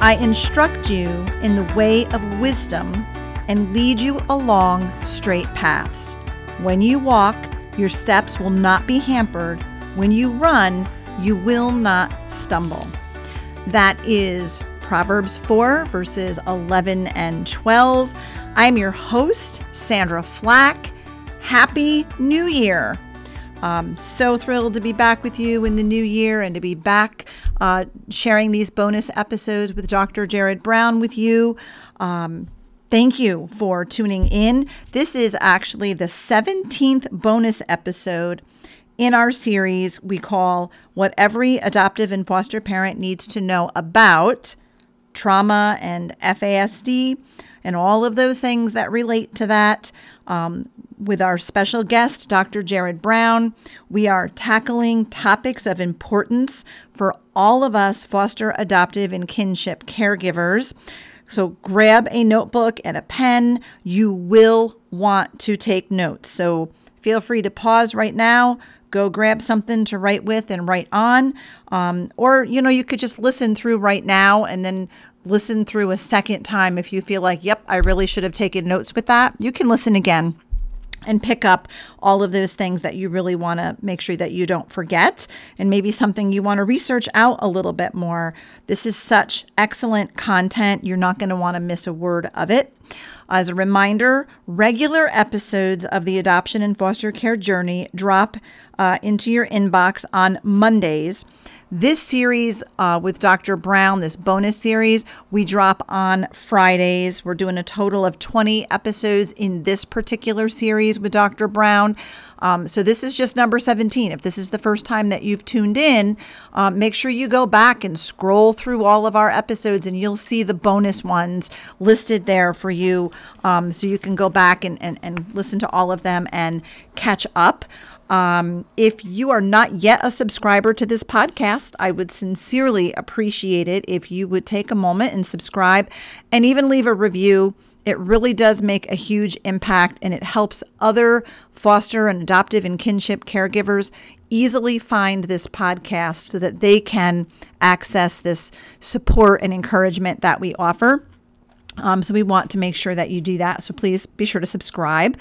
I instruct you in the way of wisdom and lead you along straight paths. When you walk, your steps will not be hampered. When you run, you will not stumble. That is Proverbs 4, verses 11 and 12. I'm your host, Sandra Flack. Happy New Year! Um, so thrilled to be back with you in the new year and to be back uh, sharing these bonus episodes with Dr. Jared Brown with you. Um, thank you for tuning in. This is actually the 17th bonus episode in our series we call What Every Adoptive and Foster Parent Needs to Know About Trauma and FASD and all of those things that relate to that. Um, with our special guest, Dr. Jared Brown, we are tackling topics of importance for all of us foster, adoptive, and kinship caregivers. So grab a notebook and a pen. You will want to take notes. So feel free to pause right now. Go grab something to write with and write on. Um, or, you know, you could just listen through right now and then listen through a second time if you feel like, yep, I really should have taken notes with that. You can listen again and pick up all of those things that you really want to make sure that you don't forget and maybe something you want to research out a little bit more. This is such excellent content. You're not going to want to miss a word of it. As a reminder, regular episodes of the Adoption and Foster Care Journey drop uh, into your inbox on Mondays. This series uh, with Dr. Brown, this bonus series, we drop on Fridays. We're doing a total of 20 episodes in this particular series with Dr. Brown. Um, so this is just number 17. If this is the first time that you've tuned in, um, make sure you go back and scroll through all of our episodes and you'll see the bonus ones listed there for you. Um, so you can go back and, and, and listen to all of them and catch up. Um, if you are not yet a subscriber to this podcast, I would sincerely appreciate it if you would take a moment and subscribe and even leave a review. It really does make a huge impact and it helps other foster and adoptive and kinship caregivers easily find this podcast so that they can access this support and encouragement that we offer. Um, so we want to make sure that you do that. So please be sure to subscribe.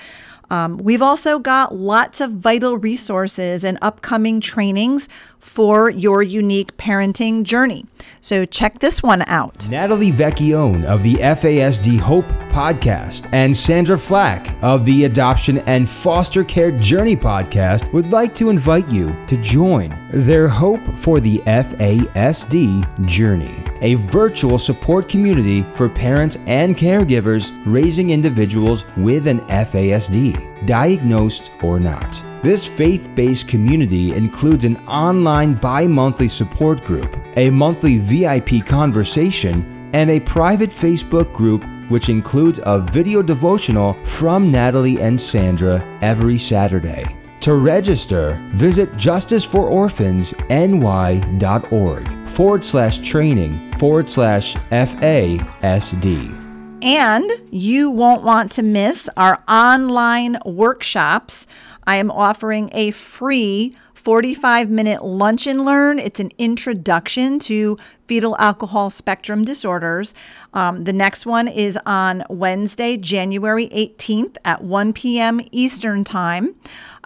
Um, we've also got lots of vital resources and upcoming trainings for your unique parenting journey. So check this one out. Natalie Vecchione of the FASD Hope podcast and Sandra Flack of the Adoption and Foster Care Journey podcast would like to invite you to join their Hope for the FASD Journey, a virtual support community for parents and caregivers raising individuals with an FASD, diagnosed or not. This faith based community includes an online bi monthly support group, a monthly VIP conversation, and a private Facebook group which includes a video devotional from Natalie and Sandra every Saturday. To register, visit justicefororphans.ny.org forward slash training forward slash FASD. And you won't want to miss our online workshops. I am offering a free 45 minute lunch and learn. It's an introduction to fetal alcohol spectrum disorders. Um, the next one is on Wednesday, January 18th at 1 p.m. Eastern Time.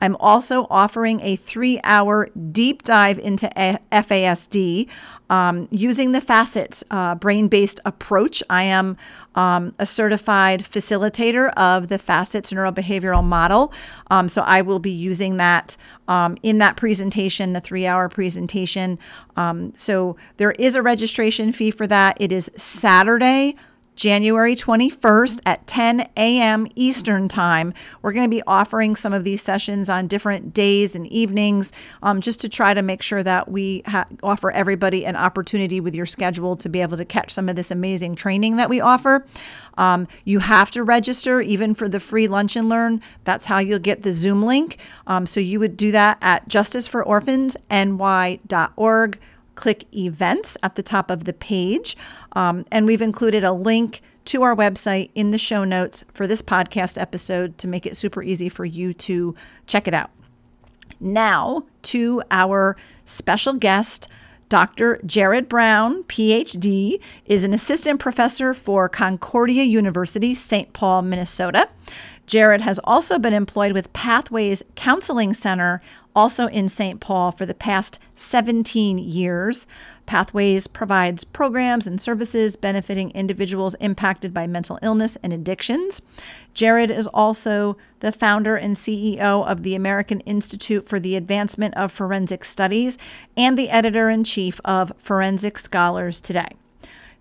I'm also offering a three hour deep dive into FASD um, using the FASCET uh, brain based approach. I am um, a certified facilitator of the FASCETS neurobehavioral model. Um, so I will be using that um, in that presentation, the three hour presentation. Um, so there is a registration fee for that. It is Saturday, January 21st at 10 a.m. Eastern Time. We're going to be offering some of these sessions on different days and evenings um, just to try to make sure that we ha- offer everybody an opportunity with your schedule to be able to catch some of this amazing training that we offer. Um, you have to register even for the free lunch and learn. That's how you'll get the Zoom link. Um, so you would do that at justicefororphansny.org click events at the top of the page. Um, and we've included a link to our website in the show notes for this podcast episode to make it super easy for you to check it out. Now, to our special guest. Dr. Jared Brown, PhD, is an assistant professor for Concordia University, St. Paul, Minnesota. Jared has also been employed with Pathways Counseling Center also in St. Paul for the past 17 years. Pathways provides programs and services benefiting individuals impacted by mental illness and addictions. Jared is also the founder and CEO of the American Institute for the Advancement of Forensic Studies and the editor in chief of Forensic Scholars Today.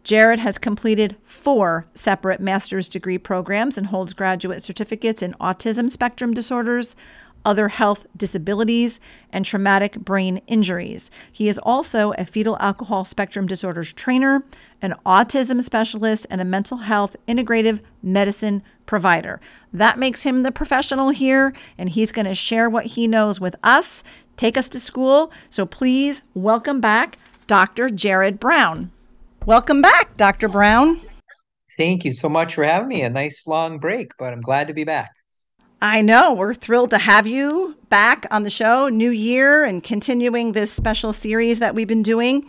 Jared has completed four separate master's degree programs and holds graduate certificates in autism spectrum disorders, other health disabilities, and traumatic brain injuries. He is also a fetal alcohol spectrum disorders trainer, an autism specialist, and a mental health integrative medicine provider. That makes him the professional here, and he's going to share what he knows with us, take us to school. So please welcome back Dr. Jared Brown. Welcome back, Dr. Brown. Thank you so much for having me. A nice long break, but I'm glad to be back. I know. We're thrilled to have you back on the show, new year, and continuing this special series that we've been doing.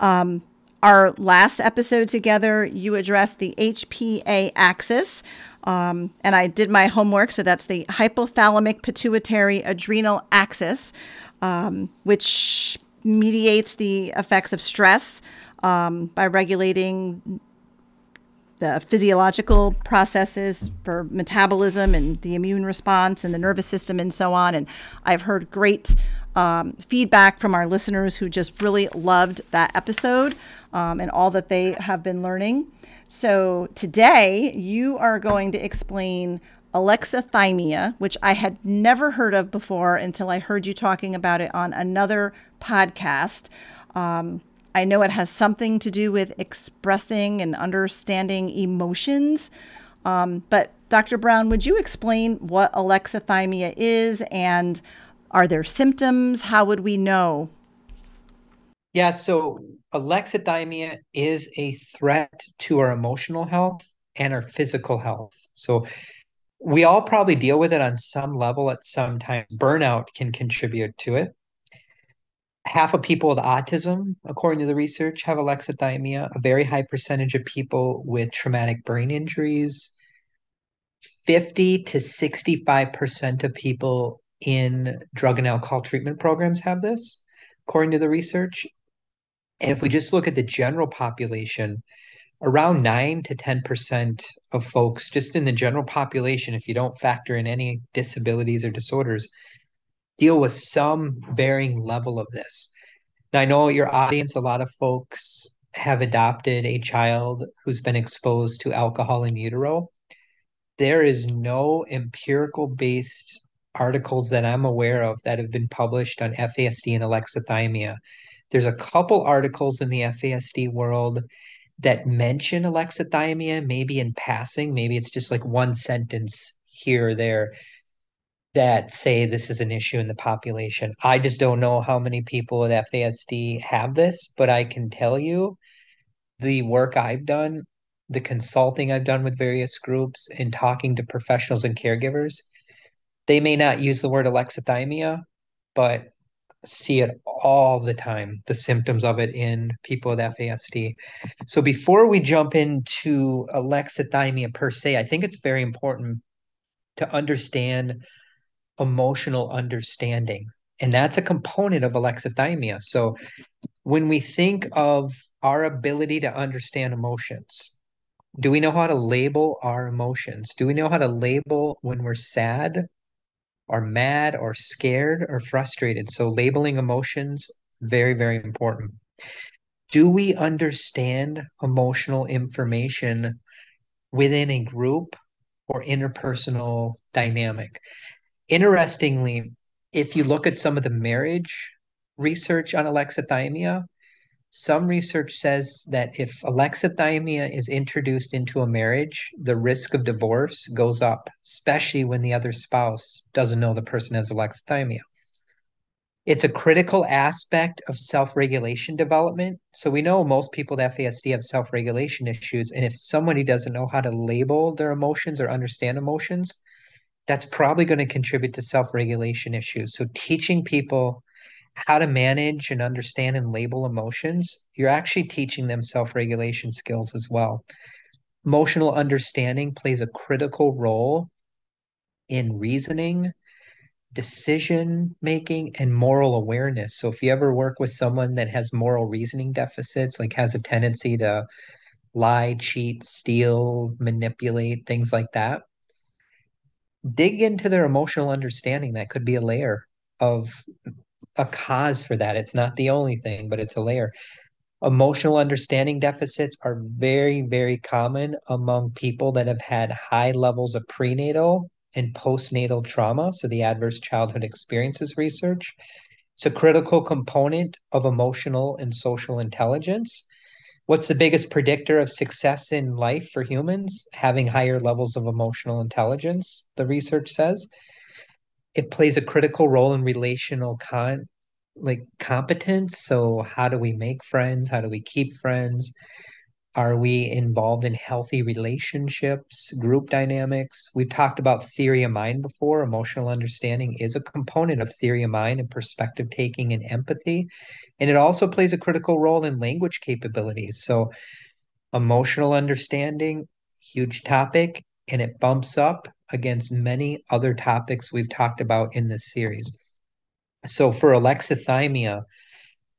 Um, our last episode together, you addressed the HPA axis. Um, and I did my homework. So that's the hypothalamic pituitary adrenal axis, um, which mediates the effects of stress um, by regulating the physiological processes for metabolism and the immune response and the nervous system and so on. And I've heard great um, feedback from our listeners who just really loved that episode um, and all that they have been learning. So today you are going to explain alexithymia, which I had never heard of before until I heard you talking about it on another podcast. Um, I know it has something to do with expressing and understanding emotions. Um, but Dr. Brown, would you explain what alexithymia is and are there symptoms? How would we know? Yeah, so alexithymia is a threat to our emotional health and our physical health. So we all probably deal with it on some level at some time. Burnout can contribute to it half of people with autism, according to the research, have alexithymia. A very high percentage of people with traumatic brain injuries. 50 to 65% of people in drug and alcohol treatment programs have this, according to the research. And if we just look at the general population, around 9 to 10% of folks, just in the general population, if you don't factor in any disabilities or disorders, deal with some varying level of this. Now, I know your audience, a lot of folks have adopted a child who's been exposed to alcohol in utero. There is no empirical based articles that I'm aware of that have been published on FASD and alexithymia. There's a couple articles in the FASD world that mention alexithymia, maybe in passing, maybe it's just like one sentence here or there that say this is an issue in the population. I just don't know how many people with FASD have this, but I can tell you the work I've done, the consulting I've done with various groups, and talking to professionals and caregivers, they may not use the word alexithymia, but see it all the time, the symptoms of it in people with FASD. So before we jump into alexithymia per se, I think it's very important to understand emotional understanding. And that's a component of alexithymia. So when we think of our ability to understand emotions, do we know how to label our emotions? Do we know how to label when we're sad or mad or scared or frustrated? So labeling emotions, very, very important. Do we understand emotional information within a group or interpersonal dynamic. Interestingly, if you look at some of the marriage research on alexithymia, some research says that if alexithymia is introduced into a marriage, the risk of divorce goes up, especially when the other spouse doesn't know the person has alexithymia. It's a critical aspect of self regulation development. So we know most people with FASD have self regulation issues. And if somebody doesn't know how to label their emotions or understand emotions, that's probably going to contribute to self regulation issues. So teaching people how to manage and understand and label emotions, you're actually teaching them self regulation skills as well. Emotional understanding plays a critical role in reasoning, decision making, and moral awareness. So, if you ever work with someone that has moral reasoning deficits, like has a tendency to lie, cheat, steal, manipulate, things like that, dig into their emotional understanding. That could be a layer of a cause for that. It's not the only thing, but it's a layer. Emotional understanding deficits are very, very common among people that have had high levels of prenatal and postnatal trauma. So, the adverse childhood experiences research. It's a critical component of emotional and social intelligence. What's the biggest predictor of success in life for humans? Having higher levels of emotional intelligence, the research says. It plays a critical role in relational con like competence. So how do we make friends? How do we keep friends are we involved in healthy relationships group dynamics? We've talked about theory of mind before. Emotional understanding is a component of theory of mind and perspective taking and empathy. And it also plays a critical role in language capabilities. So emotional understanding huge topic and it bumps up against many other topics we've talked about in this series. So for alexithymia,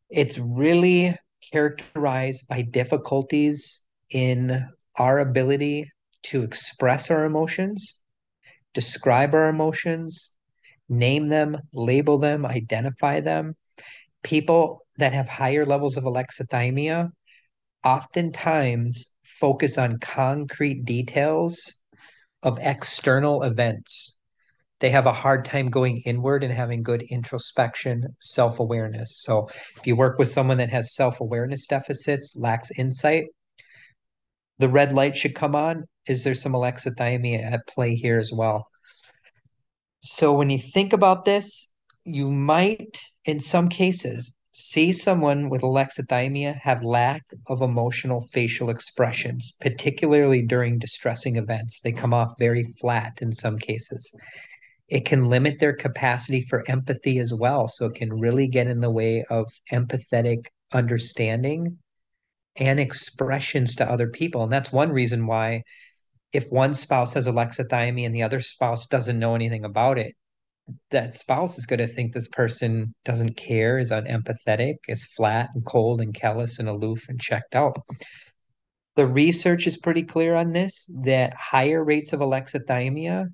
it's really characterized by difficulties in our ability to express our emotions, describe our emotions, name them, label them, identify them. People that have higher levels of alexithymia oftentimes focus on concrete details of external events. They have a hard time going inward and having good introspection, self awareness. So, if you work with someone that has self awareness deficits, lacks insight, the red light should come on. Is there some alexithymia at play here as well? So, when you think about this, you might, in some cases, see someone with alexithymia have lack of emotional facial expressions, particularly during distressing events. They come off very flat in some cases. It can limit their capacity for empathy as well. So it can really get in the way of empathetic understanding and expressions to other people. And that's one reason why, if one spouse has alexithymia and the other spouse doesn't know anything about it, that spouse is going to think this person doesn't care, is unempathetic, is flat and cold and callous and aloof and checked out. The research is pretty clear on this that higher rates of alexithymia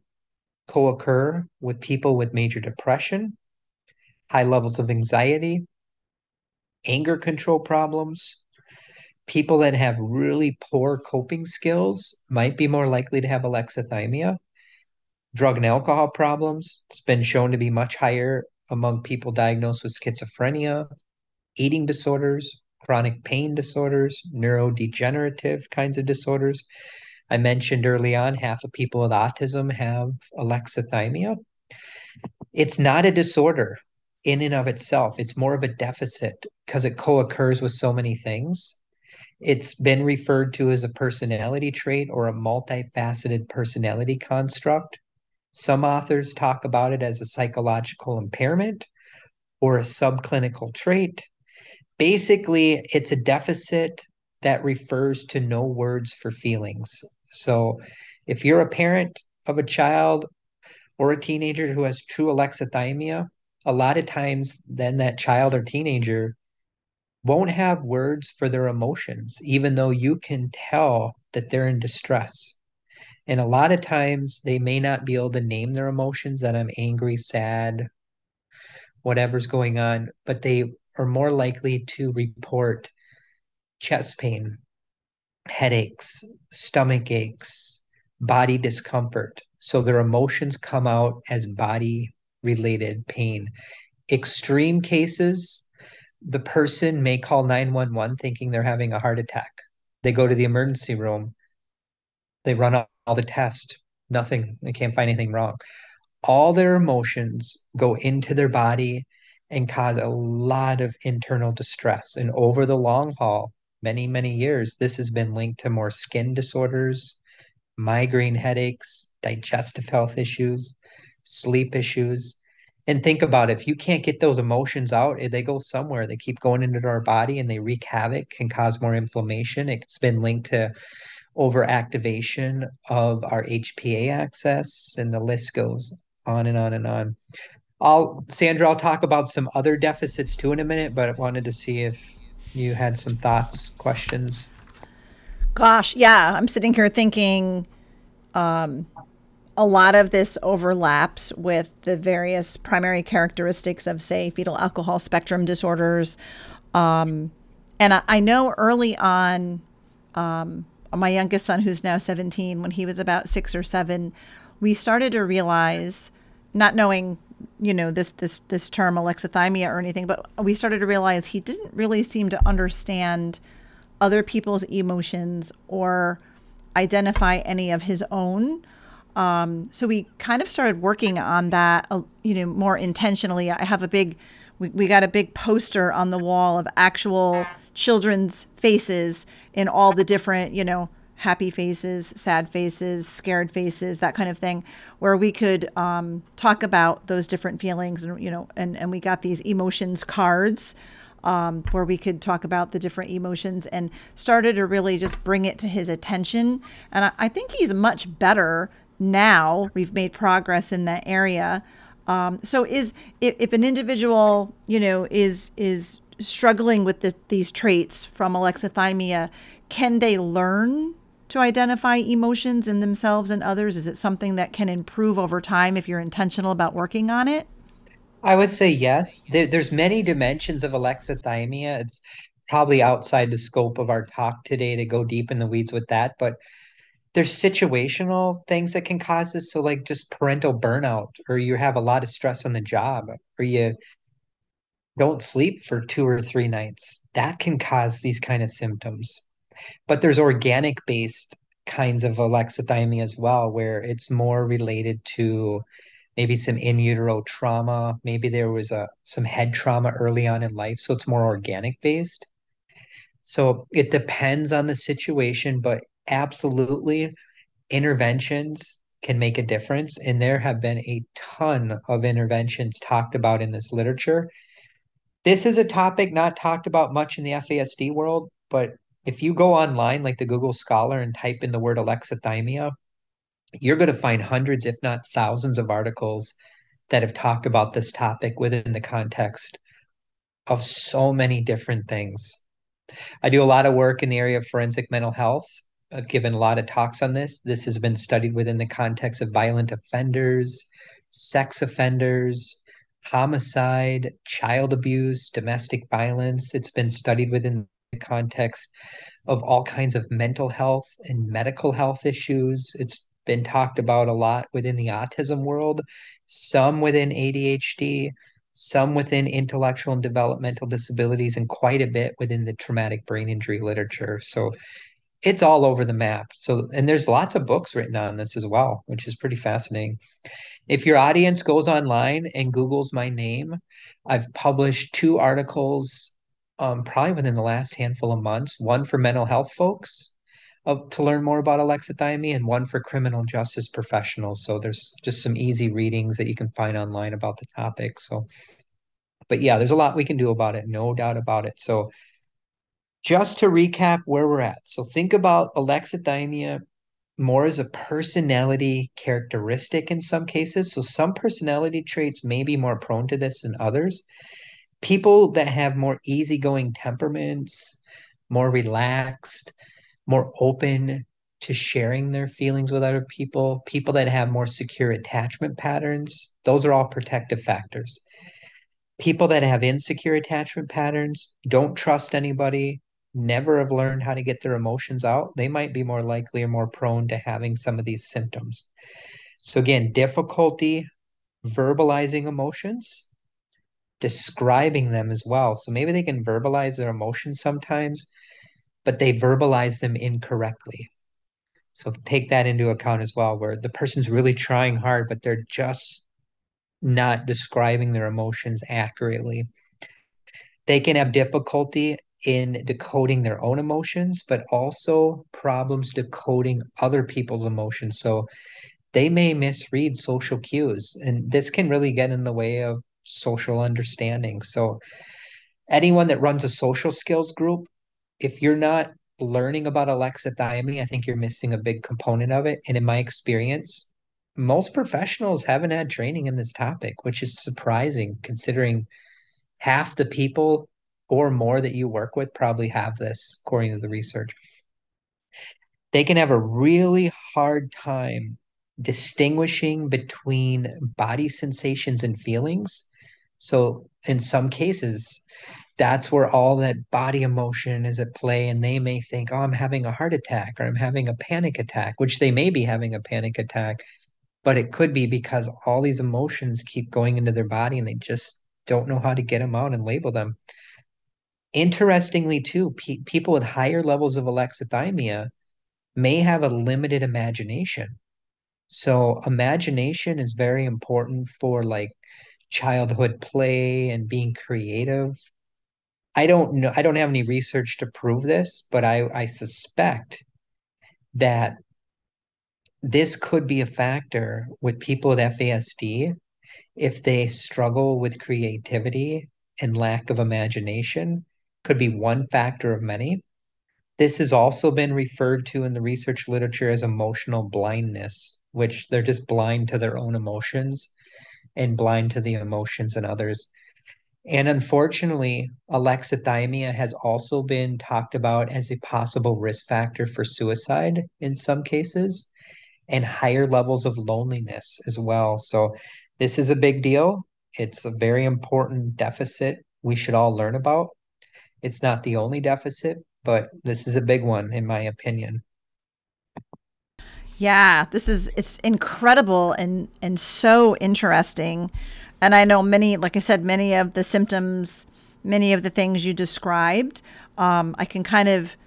co occur with people with major depression, high levels of anxiety, anger control problems. People that have really poor coping skills might be more likely to have alexithymia drug and alcohol problems. It's been shown to be much higher among people diagnosed with schizophrenia, eating disorders, chronic pain disorders, neurodegenerative kinds of disorders. I mentioned early on, half of people with autism have alexithymia. It's not a disorder in and of itself, it's more of a deficit because it co occurs with so many things. It's been referred to as a personality trait or a multifaceted personality construct. Some authors talk about it as a psychological impairment or a subclinical trait. Basically, it's a deficit that refers to no words for feelings. So, if you're a parent of a child or a teenager who has true alexithymia, a lot of times then that child or teenager won't have words for their emotions, even though you can tell that they're in distress. And a lot of times they may not be able to name their emotions that I'm angry, sad, whatever's going on, but they are more likely to report chest pain, headaches, stomach aches, body discomfort. So their emotions come out as body related pain. Extreme cases, the person may call 911 thinking they're having a heart attack. They go to the emergency room, they run all the tests, nothing, they can't find anything wrong. All their emotions go into their body and cause a lot of internal distress. And over the long haul, many, many years, this has been linked to more skin disorders, migraine headaches, digestive health issues, sleep issues. And think about it, if you can't get those emotions out, eh, they go somewhere. They keep going into our body and they wreak havoc, can cause more inflammation. It's been linked to overactivation of our HPA axis, and the list goes on and on and on. I'll Sandra, I'll talk about some other deficits too in a minute, but I wanted to see if you had some thoughts, questions. Gosh, yeah, I'm sitting here thinking um, a lot of this overlaps with the various primary characteristics of, say, fetal alcohol spectrum disorders. Um, and I, I, know early on, um, my youngest son, who's now 17, when he was about six or seven, we started to realize, not knowing you know this this this term alexithymia or anything but we started to realize he didn't really seem to understand other people's emotions or identify any of his own. Um, so we kind of started working on that uh, you know more intentionally. I have a big we, we got a big poster on the wall of actual children's faces in all the different you know happy faces, sad faces, scared faces, that kind of thing, where we could um, talk about those different feelings, and you know, and and we got these emotions cards. Um, where we could talk about the different emotions and started to really just bring it to his attention. And I, I think he's much better now. We've made progress in that area. Um, so is if, if, an individual, you know, is is struggling with the, these traits from alexithymia, can they learn to identify emotions in themselves and others? Is it something that can improve over time if you're intentional about working on it? I would say yes. There, there's many dimensions of alexithymia. It's probably outside the scope of our talk today to go deep in the weeds with that, but there's situational things that can cause this. So, like just parental burnout, or you have a lot of stress on the job, or you don't sleep for two or three nights. That can cause these kind of symptoms but there's organic based kinds of alexithymia as well, where it's more related to maybe some in utero trauma. Maybe there was a some head trauma early on in life, so it's more organic based. So it depends on the situation, but absolutely interventions can make a difference. And there have been a ton of interventions talked about in this literature. This is a topic not talked about much in the FASD world, but if you go online like the Google Scholar and type in the word alexithymia, you're going to find hundreds, if not thousands, of articles that have talked about this topic within the context of so many different things. I do a lot of work in the area of forensic mental health. I've given a lot of talks on this. This has been studied within the context of violent offenders, sex offenders, homicide, child abuse, domestic violence. It's been studied within the context of all kinds of mental health and medical health issues. It's been talked about a lot within the autism world, some within ADHD, some within intellectual and developmental disabilities, and quite a bit within the traumatic brain injury literature. So it's all over the map. So, and there's lots of books written on this as well, which is pretty fascinating. If your audience goes online and Googles my name, I've published two articles um, probably within the last handful of months. One for mental health folks uh, to learn more about alexithymia, and one for criminal justice professionals. So there's just some easy readings that you can find online about the topic. So, but yeah, there's a lot we can do about it, no doubt about it. So, just to recap where we're at. So, think about alexithymia more as a personality characteristic in some cases. So, some personality traits may be more prone to this than others people that have more easygoing temperaments, more relaxed, more open to sharing their feelings with other people, people that have more secure attachment patterns, those are all protective factors. People that have insecure attachment patterns, don't trust anybody, never have learned how to get their emotions out, they might be more likely or more prone to having some of these symptoms. So, again, difficulty verbalizing emotions, describing them as well. So, maybe they can verbalize their emotions sometimes, but they verbalize them incorrectly. So, take that into account as well, where the person's really trying hard, but they're just not describing their emotions accurately. They can have difficulty in decoding their own emotions, but also problems decoding other people's emotions. So they may misread social cues, and this can really get in the way of social understanding. So, anyone that runs a social skills group, if you're not learning about alexithymia, I think you're missing a big component of it. And in my experience, most professionals haven't had training in this topic, which is surprising considering half the people or more that you work with probably have this, according to the research. They can have a really hard time distinguishing between body sensations and feelings. So, in some cases, that's where all that body emotion is at play. And they may think, oh, I'm having a heart attack or I'm having a panic attack, which they may be having a panic attack, but it could be because all these emotions keep going into their body and they just don't know how to get them out and label them. Interestingly, too, pe- people with higher levels of alexithymia may have a limited imagination. So, imagination is very important for like childhood play and being creative. I don't know, I don't have any research to prove this, but I, I suspect that this could be a factor with people with FASD if they struggle with creativity and lack of imagination could be one factor of many. This has also been referred to in the research literature as emotional blindness, which they're just blind to their own emotions and blind to the emotions in others. And unfortunately, alexithymia has also been talked about as a possible risk factor for suicide in some cases and higher levels of loneliness as well. So, this is a big deal. It's a very important deficit we should all learn about. It's not the only deficit, but this is a big one, in my opinion. Yeah, this is it's incredible and and so interesting. And I know many, like I said, many of the symptoms, many of the things you described, um, I can kind of,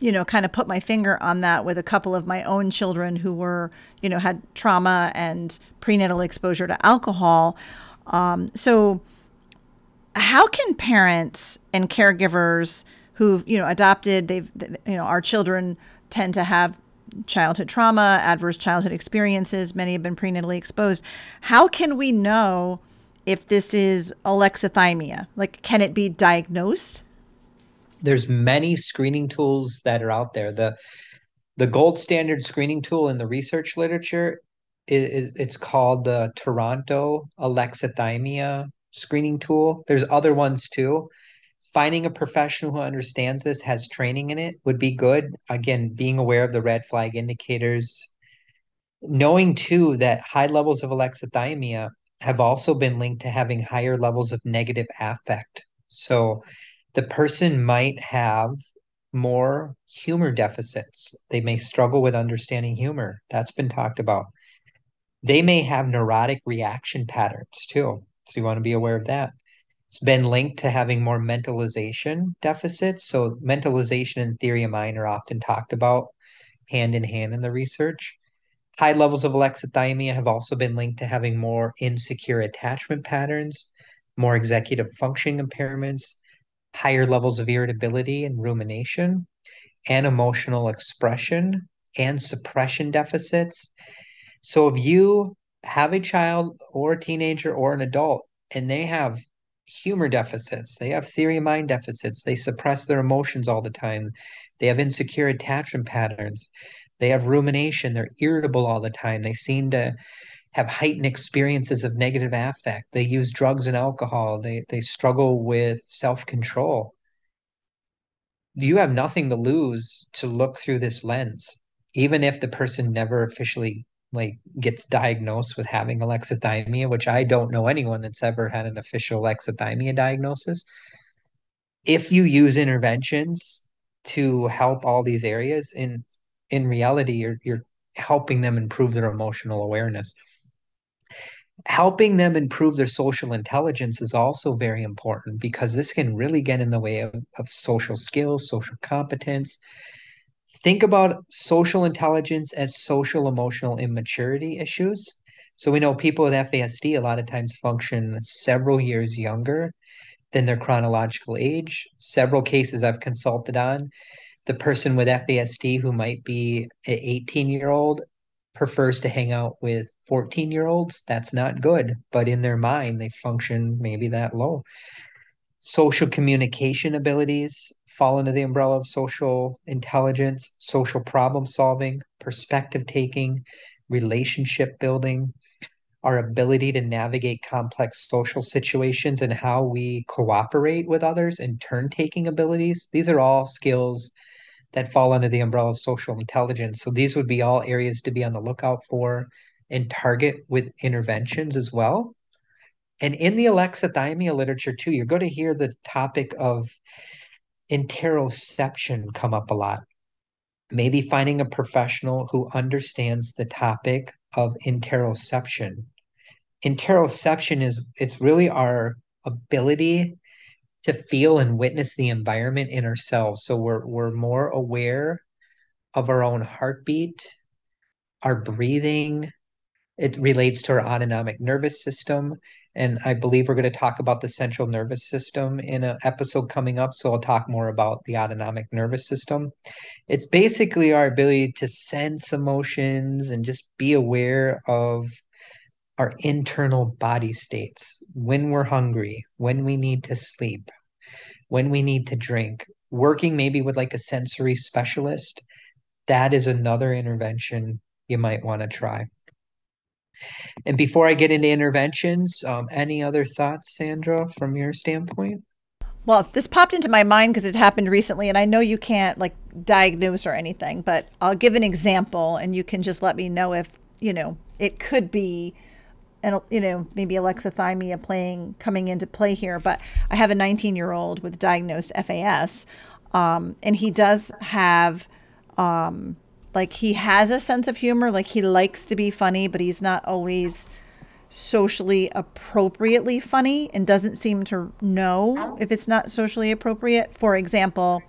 you know, kind of put my finger on that with a couple of my own children who were, you know, had trauma and prenatal exposure to alcohol. Um, so, how can parents and caregivers who've, you know, adopted, they've, you know, our children tend to have childhood trauma, adverse childhood experiences. Many have been prenatally exposed. How can we know if this is alexithymia? Like, can it be diagnosed? There's many screening tools that are out there. The the gold standard screening tool in the research literature is, is it's called the Toronto alexithymia screening tool. There's other ones too finding a professional who understands this has training in it would be good. Again being aware of the red flag indicators. Knowing too that high levels of alexithymia have also been linked to having higher levels of negative affect. So the person might have more humor deficits. They may struggle with understanding humor. That's been talked about. They may have neurotic reaction patterns too. So you want to be aware of that it's been linked to having more mentalization deficits. So, mentalization and theory of mind are often talked about hand in hand in the research. High levels of alexithymia have also been linked to having more insecure attachment patterns, more executive functioning impairments, higher levels of irritability and rumination, and emotional expression and suppression deficits. So, if you have a child or a teenager or an adult and they have humor deficits. They have theory of mind deficits. They suppress their emotions all the time. They have insecure attachment patterns. They have rumination. They're irritable all the time. They seem to have heightened experiences of negative affect. They use drugs and alcohol. They they struggle with self-control. You have nothing to lose to look through this lens, even if the person never officially like gets diagnosed with having alexithymia, which I don't know anyone that's ever had an official alexithymia diagnosis. if you use interventions to help all these areas in in reality you're you're helping them improve their emotional awareness helping them improve their social intelligence is also very important because this can really get in the way of, of social skills social competence think about social intelligence as social emotional immaturity issues so we know people with fasd a lot of times function several years younger than their chronological age several cases i've consulted on the person with FASD who might be an 18 year old prefers to hang out with 14 year olds. That's not good, but in their mind, they function maybe that low. Social communication abilities fall under the umbrella of social intelligence, social problem solving, perspective taking, relationship building, our ability to navigate complex social situations and how we cooperate with others and turn taking abilities. These are all skills that fall under the umbrella of social intelligence. So these would be all areas to be on the lookout for and target with interventions as well. And in the alexithymia literature too, you're going to hear the topic of interoception come up a lot. Maybe finding a professional who understands the topic of interoception. Interoception is it's really our ability to feel and witness the environment in ourselves. So we're we're more aware of our own heartbeat, our breathing. It relates to our autonomic nervous system. And I believe we're going to talk about the central nervous system in an episode coming up. So I'll talk more about the autonomic nervous system. It's basically our ability to sense emotions and just be aware of our internal body states when we're hungry, when we need to sleep, when we need to drink, working maybe with like a sensory specialist. That is another intervention you might want to try. And before I get into interventions, um, any other thoughts, Sandra, from your standpoint? Well, this popped into my mind because it happened recently, and I know you can't like diagnose or anything, but I'll give an example, and you can just let me know if you know it could be and you know maybe alexithymia playing coming into play here but i have a 19 year old with diagnosed fas um, and he does have um, like he has a sense of humor like he likes to be funny but he's not always socially appropriately funny and doesn't seem to know if it's not socially appropriate. For example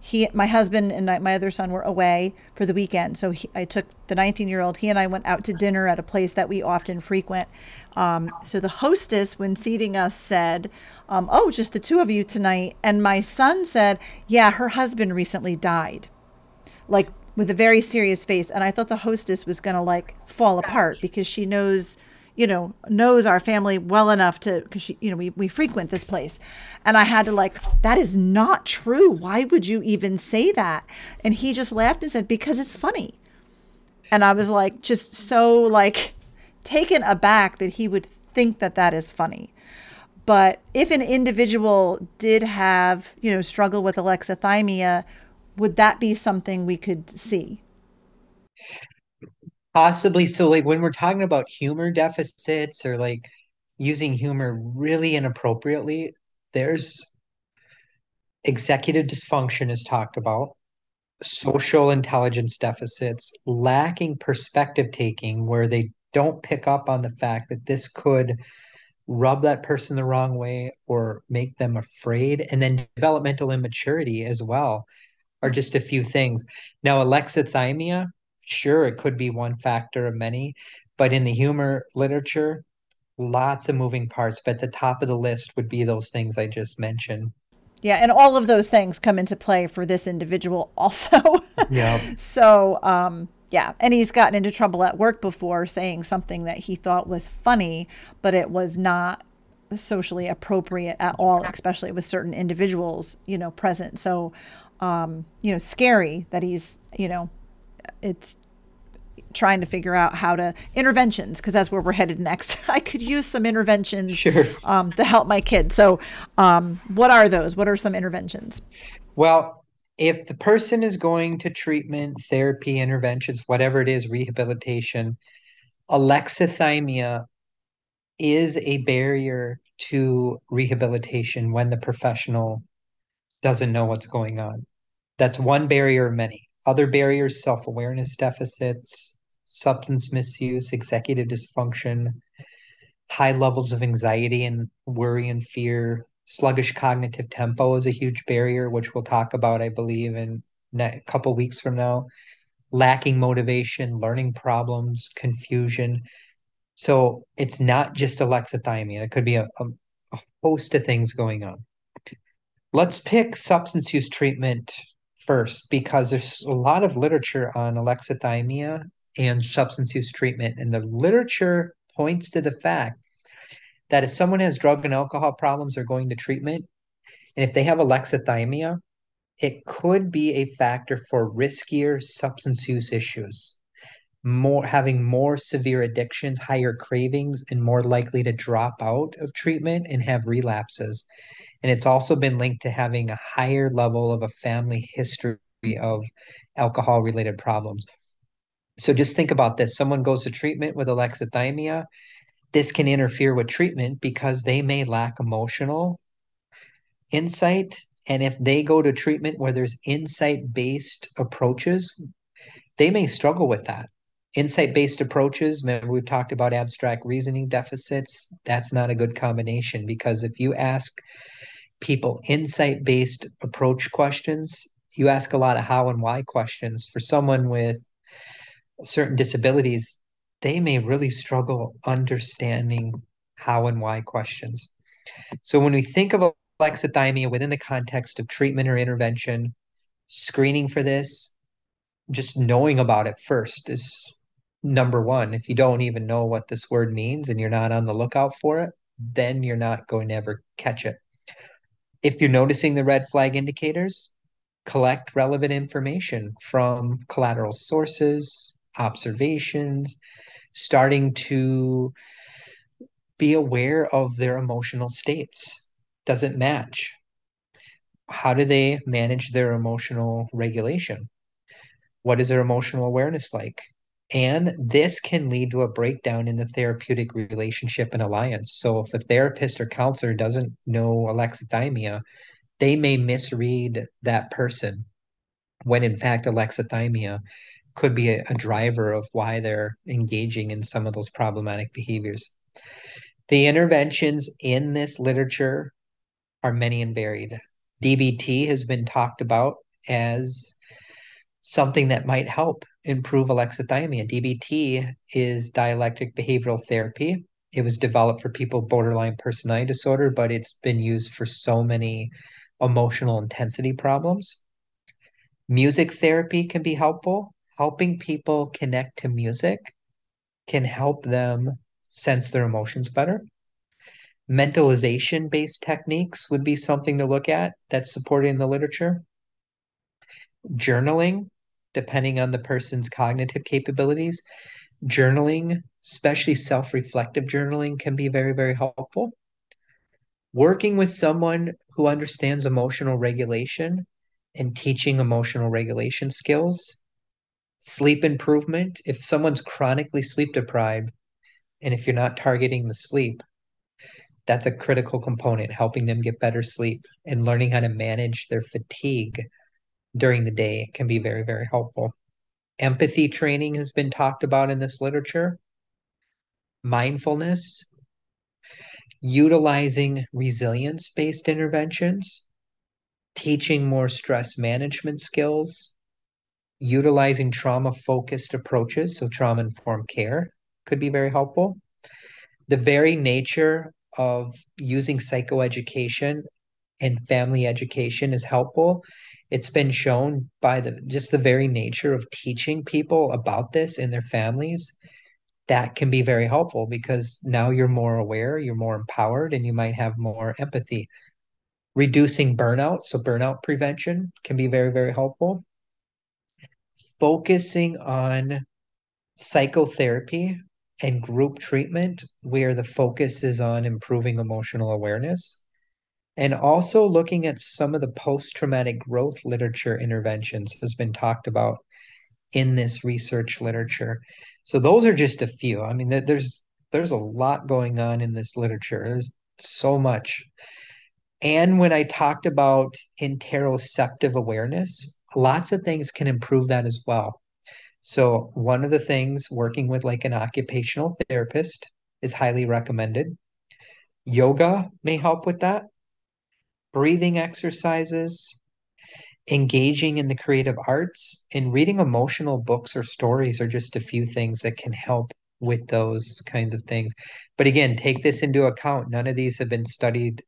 he my husband and my other son were away for the weekend so he, i took the 19 year old he and i went out to dinner at a place that we often frequent. Um, so the hostess when seating us said um, oh just the two of you tonight and my son said yeah her husband recently died. Like with a very serious face and i thought the hostess was going to like fall apart because she knows you know, knows our family well enough to, because she, you know, we, we frequent this place. And I had to like, that is not true. Why would you even say that? And he just laughed and said, because it's funny. And I was like, just so like taken aback that he would think that that is funny. But if an individual did have, you know, struggle with alexithymia, would that be something we could see? Possibly. So, like, when we're talking about humor deficits or like using humor really inappropriately, there's executive dysfunction is talked about, social intelligence deficits, lacking perspective taking, where they don't pick up on the fact that this could rub that person the wrong way or make them afraid, and then developmental immaturity as well are just a few things. Now, alexithymia sure it could be one factor of many but in the humor literature lots of moving parts but the top of the list would be those things i just mentioned. Yeah and all of those things come into play for this individual also. Yeah. So um yeah and he's gotten into trouble at work before saying something that he thought was funny but it was not socially appropriate at all especially with certain individuals you know present. So um you know scary that he's you know it's trying to figure out how to interventions because that's where we're headed next. I could use some interventions sure. um, to help my kids. So, um, what are those? What are some interventions? Well, if the person is going to treatment, therapy, interventions, whatever it is, rehabilitation, alexithymia is a barrier to rehabilitation when the professional doesn't know what's going on. That's one barrier of many. Other barriers self awareness deficits, substance misuse, executive dysfunction, high levels of anxiety and worry and fear. Sluggish cognitive tempo is a huge barrier, which we'll talk about, I believe, in a couple weeks from now. Lacking motivation, learning problems, confusion. So it's not just alexithymia. It could be a, a, a host of things going on. Let's pick substance use treatment first because there's a lot of literature on alexithymia and substance use treatment. And the literature points to the fact that if someone has drug and alcohol problems, they're going to treatment. And if they have alexithymia, it could be a factor for riskier substance use issues, more having more severe addictions, higher cravings, and more likely to drop out of treatment and have relapses. And it's also been linked to having a higher level of a family history of alcohol related problems. So just think about this someone goes to treatment with alexithymia. This can interfere with treatment because they may lack emotional insight. And if they go to treatment where there's insight based approaches, they may struggle with that. Insight based approaches, remember, we've talked about abstract reasoning deficits. That's not a good combination because if you ask people insight based approach questions, you ask a lot of how and why questions. For someone with certain disabilities, they may really struggle understanding how and why questions. So when we think of alexithymia within the context of treatment or intervention, screening for this, just knowing about it first is number one. If you don't even know what this word means and you're not on the lookout for it, then you're not going to ever catch it. If you're noticing the red flag indicators, collect relevant information from collateral sources, observations, starting to be aware of their emotional states. Does it match? How do they manage their emotional regulation? What is their emotional awareness like? And this can lead to a breakdown in the therapeutic relationship and alliance. So, if a therapist or counselor doesn't know alexithymia, they may misread that person when in fact alexithymia could be a, a driver of why they're engaging in some of those problematic behaviors. The interventions in this literature are many and varied. DBT has been talked about as something that might help improve alexithymia. DBT is dialectic behavioral therapy. It was developed for people with borderline personality disorder, but it's been used for so many emotional intensity problems. Music therapy can be helpful. Helping people connect to music can help them sense their emotions better. Mentalization based techniques would be something to look at that's supported in the literature. Journaling depending on the person's cognitive capabilities. Journaling, especially self reflective journaling, can be very, very helpful. Working with someone who understands emotional regulation and teaching emotional regulation skills. Sleep improvement. If someone's chronically sleep deprived, and if you're not targeting the sleep, that's a critical component, helping them get better sleep and learning how to manage their fatigue during the day can be very, very helpful. Empathy training has been talked about in this literature. Mindfulness, utilizing resilience based interventions, teaching more stress management skills, utilizing trauma focused approaches, so trauma informed care could be very helpful. The very nature of using psychoeducation and family education is helpful it's been shown by the just the very nature of teaching people about this in their families that can be very helpful because now you're more aware, you're more empowered, and you might have more empathy. Reducing burnout, so burnout prevention can be very, very helpful. Focusing on psychotherapy and group treatment, where the focus is on improving emotional awareness and also looking at some of the post traumatic growth literature interventions has been talked about in this research literature. So those are just a few. I mean, there's there's a lot going on in this literature. There's so much. And when I talked about interoceptive awareness, lots of things can improve that as well. So, one of the things working with like an occupational therapist is highly recommended. Yoga may help with that. Breathing exercises, engaging in the creative arts, and reading emotional books or stories are just a few things that can help with those kinds of things. But again, take this into account. None of these have been studied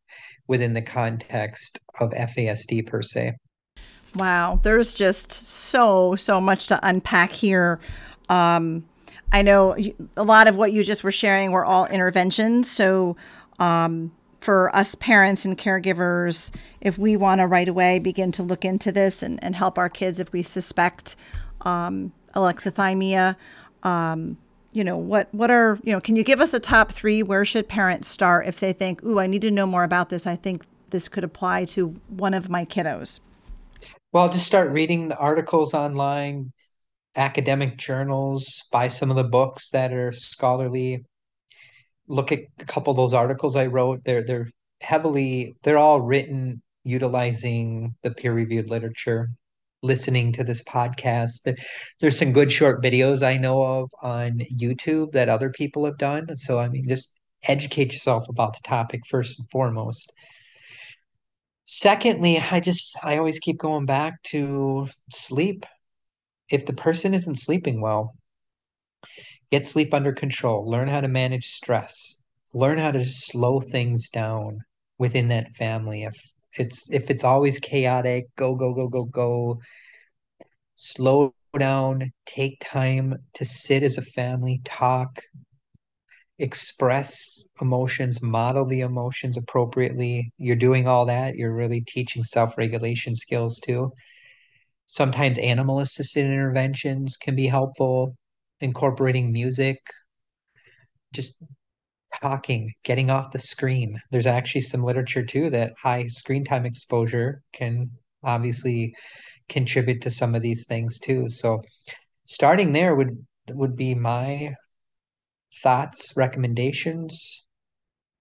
within the context of FASD per se. Wow, there's just so so much to unpack here. Um, I know a lot of what you just were sharing were all interventions. So um, for us parents and caregivers, if we want to right away begin to look into this and, and help our kids if we suspect um, alexithymia, um, you know what what are you know can you give us a top three where should parents start if they think ooh i need to know more about this i think this could apply to one of my kiddos well, just start reading the articles online, academic journals, buy some of the books that are scholarly. Look at a couple of those articles I wrote. They're they're heavily they're all written utilizing the peer-reviewed literature. Listening to this podcast, there's some good short videos I know of on YouTube that other people have done. So I mean, just educate yourself about the topic first and foremost. Secondly, I just I always keep going back to sleep. If the person isn't sleeping well, get sleep under control. Learn how to manage stress. Learn how to slow things down within that family. If it's if it's always chaotic, go go go go go. Slow down, take time to sit as a family, talk, express emotions, model the emotions appropriately. You're doing all that. You're really teaching self regulation skills too. Sometimes animal assisted interventions can be helpful, incorporating music, just talking, getting off the screen. There's actually some literature too that high screen time exposure can obviously contribute to some of these things too. So starting there would would be my thoughts, recommendations?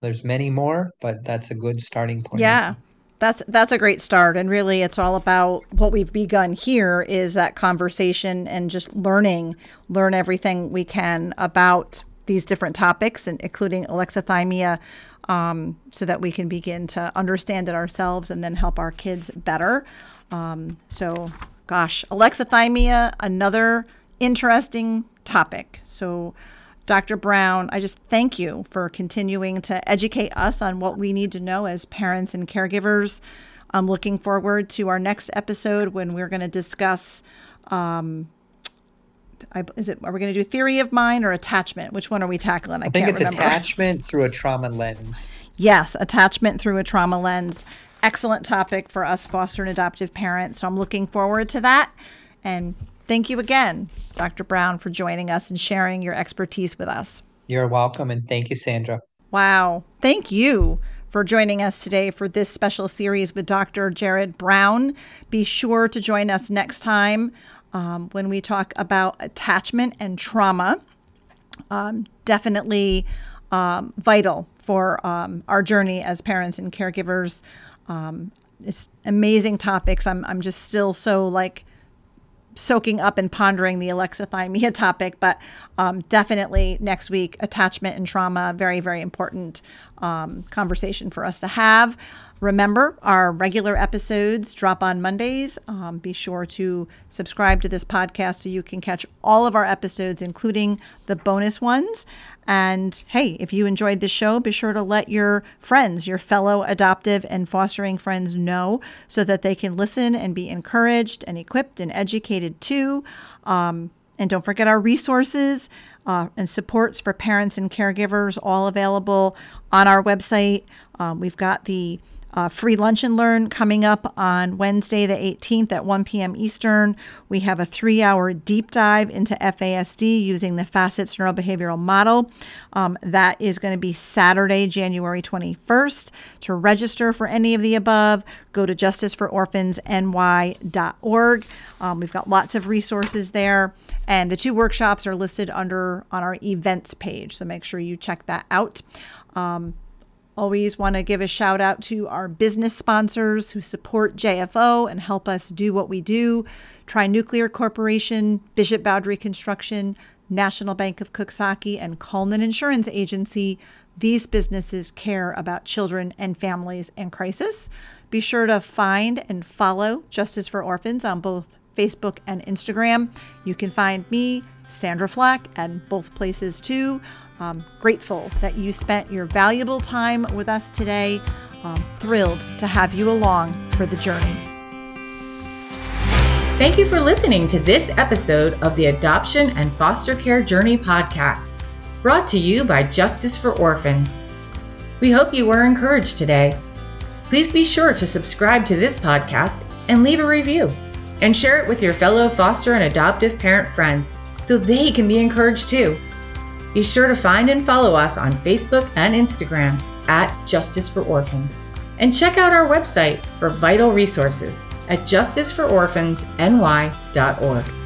There's many more, but that's a good starting point. Yeah. That's that's a great start and really it's all about what we've begun here is that conversation and just learning learn everything we can about these different topics and including alexithymia um, so that we can begin to understand it ourselves and then help our kids better. Um, so, gosh, alexithymia, another interesting topic. So, Dr. Brown, I just thank you for continuing to educate us on what we need to know as parents and caregivers. I'm looking forward to our next episode when we're going to discuss. Um, I, is it? Are we going to do theory of mind or attachment? Which one are we tackling? I, I think it's remember. attachment through a trauma lens. Yes, attachment through a trauma lens. Excellent topic for us foster and adoptive parents. So I'm looking forward to that. And Thank you again, Dr. Brown, for joining us and sharing your expertise with us. You're welcome, and thank you, Sandra. Wow. Thank you for joining us today for this special series with Dr. Jared Brown. Be sure to join us next time um, when we talk about attachment and trauma. Um, definitely um, vital for um, our journey as parents and caregivers. Um, it's amazing topics. I'm, I'm just still so like soaking up and pondering the alexithymia topic, but um, definitely next week, attachment and trauma, very, very important um, conversation for us to have. Remember, our regular episodes drop on Mondays. Um, be sure to subscribe to this podcast so you can catch all of our episodes, including the bonus ones. And hey, if you enjoyed the show, be sure to let your friends, your fellow adoptive and fostering friends know so that they can listen and be encouraged and equipped and educated too. Um, and don't forget our resources uh, and supports for parents and caregivers, all available on our website. Um, we've got the uh, free lunch and learn coming up on Wednesday, the 18th at 1 p.m. Eastern. We have a three hour deep dive into FASD using the FASCETS Neurobehavioral Model. Um, that is going to be Saturday, January 21st. To register for any of the above, go to justicefororphans.ny.org. Um, we've got lots of resources there, and the two workshops are listed under on our events page. So make sure you check that out. Um, Always want to give a shout out to our business sponsors who support JFO and help us do what we do Tri Nuclear Corporation, Bishop Boundary Construction, National Bank of Coxsackie, and Coleman Insurance Agency. These businesses care about children and families in crisis. Be sure to find and follow Justice for Orphans on both Facebook and Instagram. You can find me, Sandra Flack, at both places too. I'm grateful that you spent your valuable time with us today. I'm thrilled to have you along for the journey. Thank you for listening to this episode of the Adoption and Foster Care Journey podcast, brought to you by Justice for Orphans. We hope you were encouraged today. Please be sure to subscribe to this podcast and leave a review, and share it with your fellow foster and adoptive parent friends so they can be encouraged too. Be sure to find and follow us on Facebook and Instagram at Justice for Orphans. And check out our website for vital resources at justicefororphansny.org.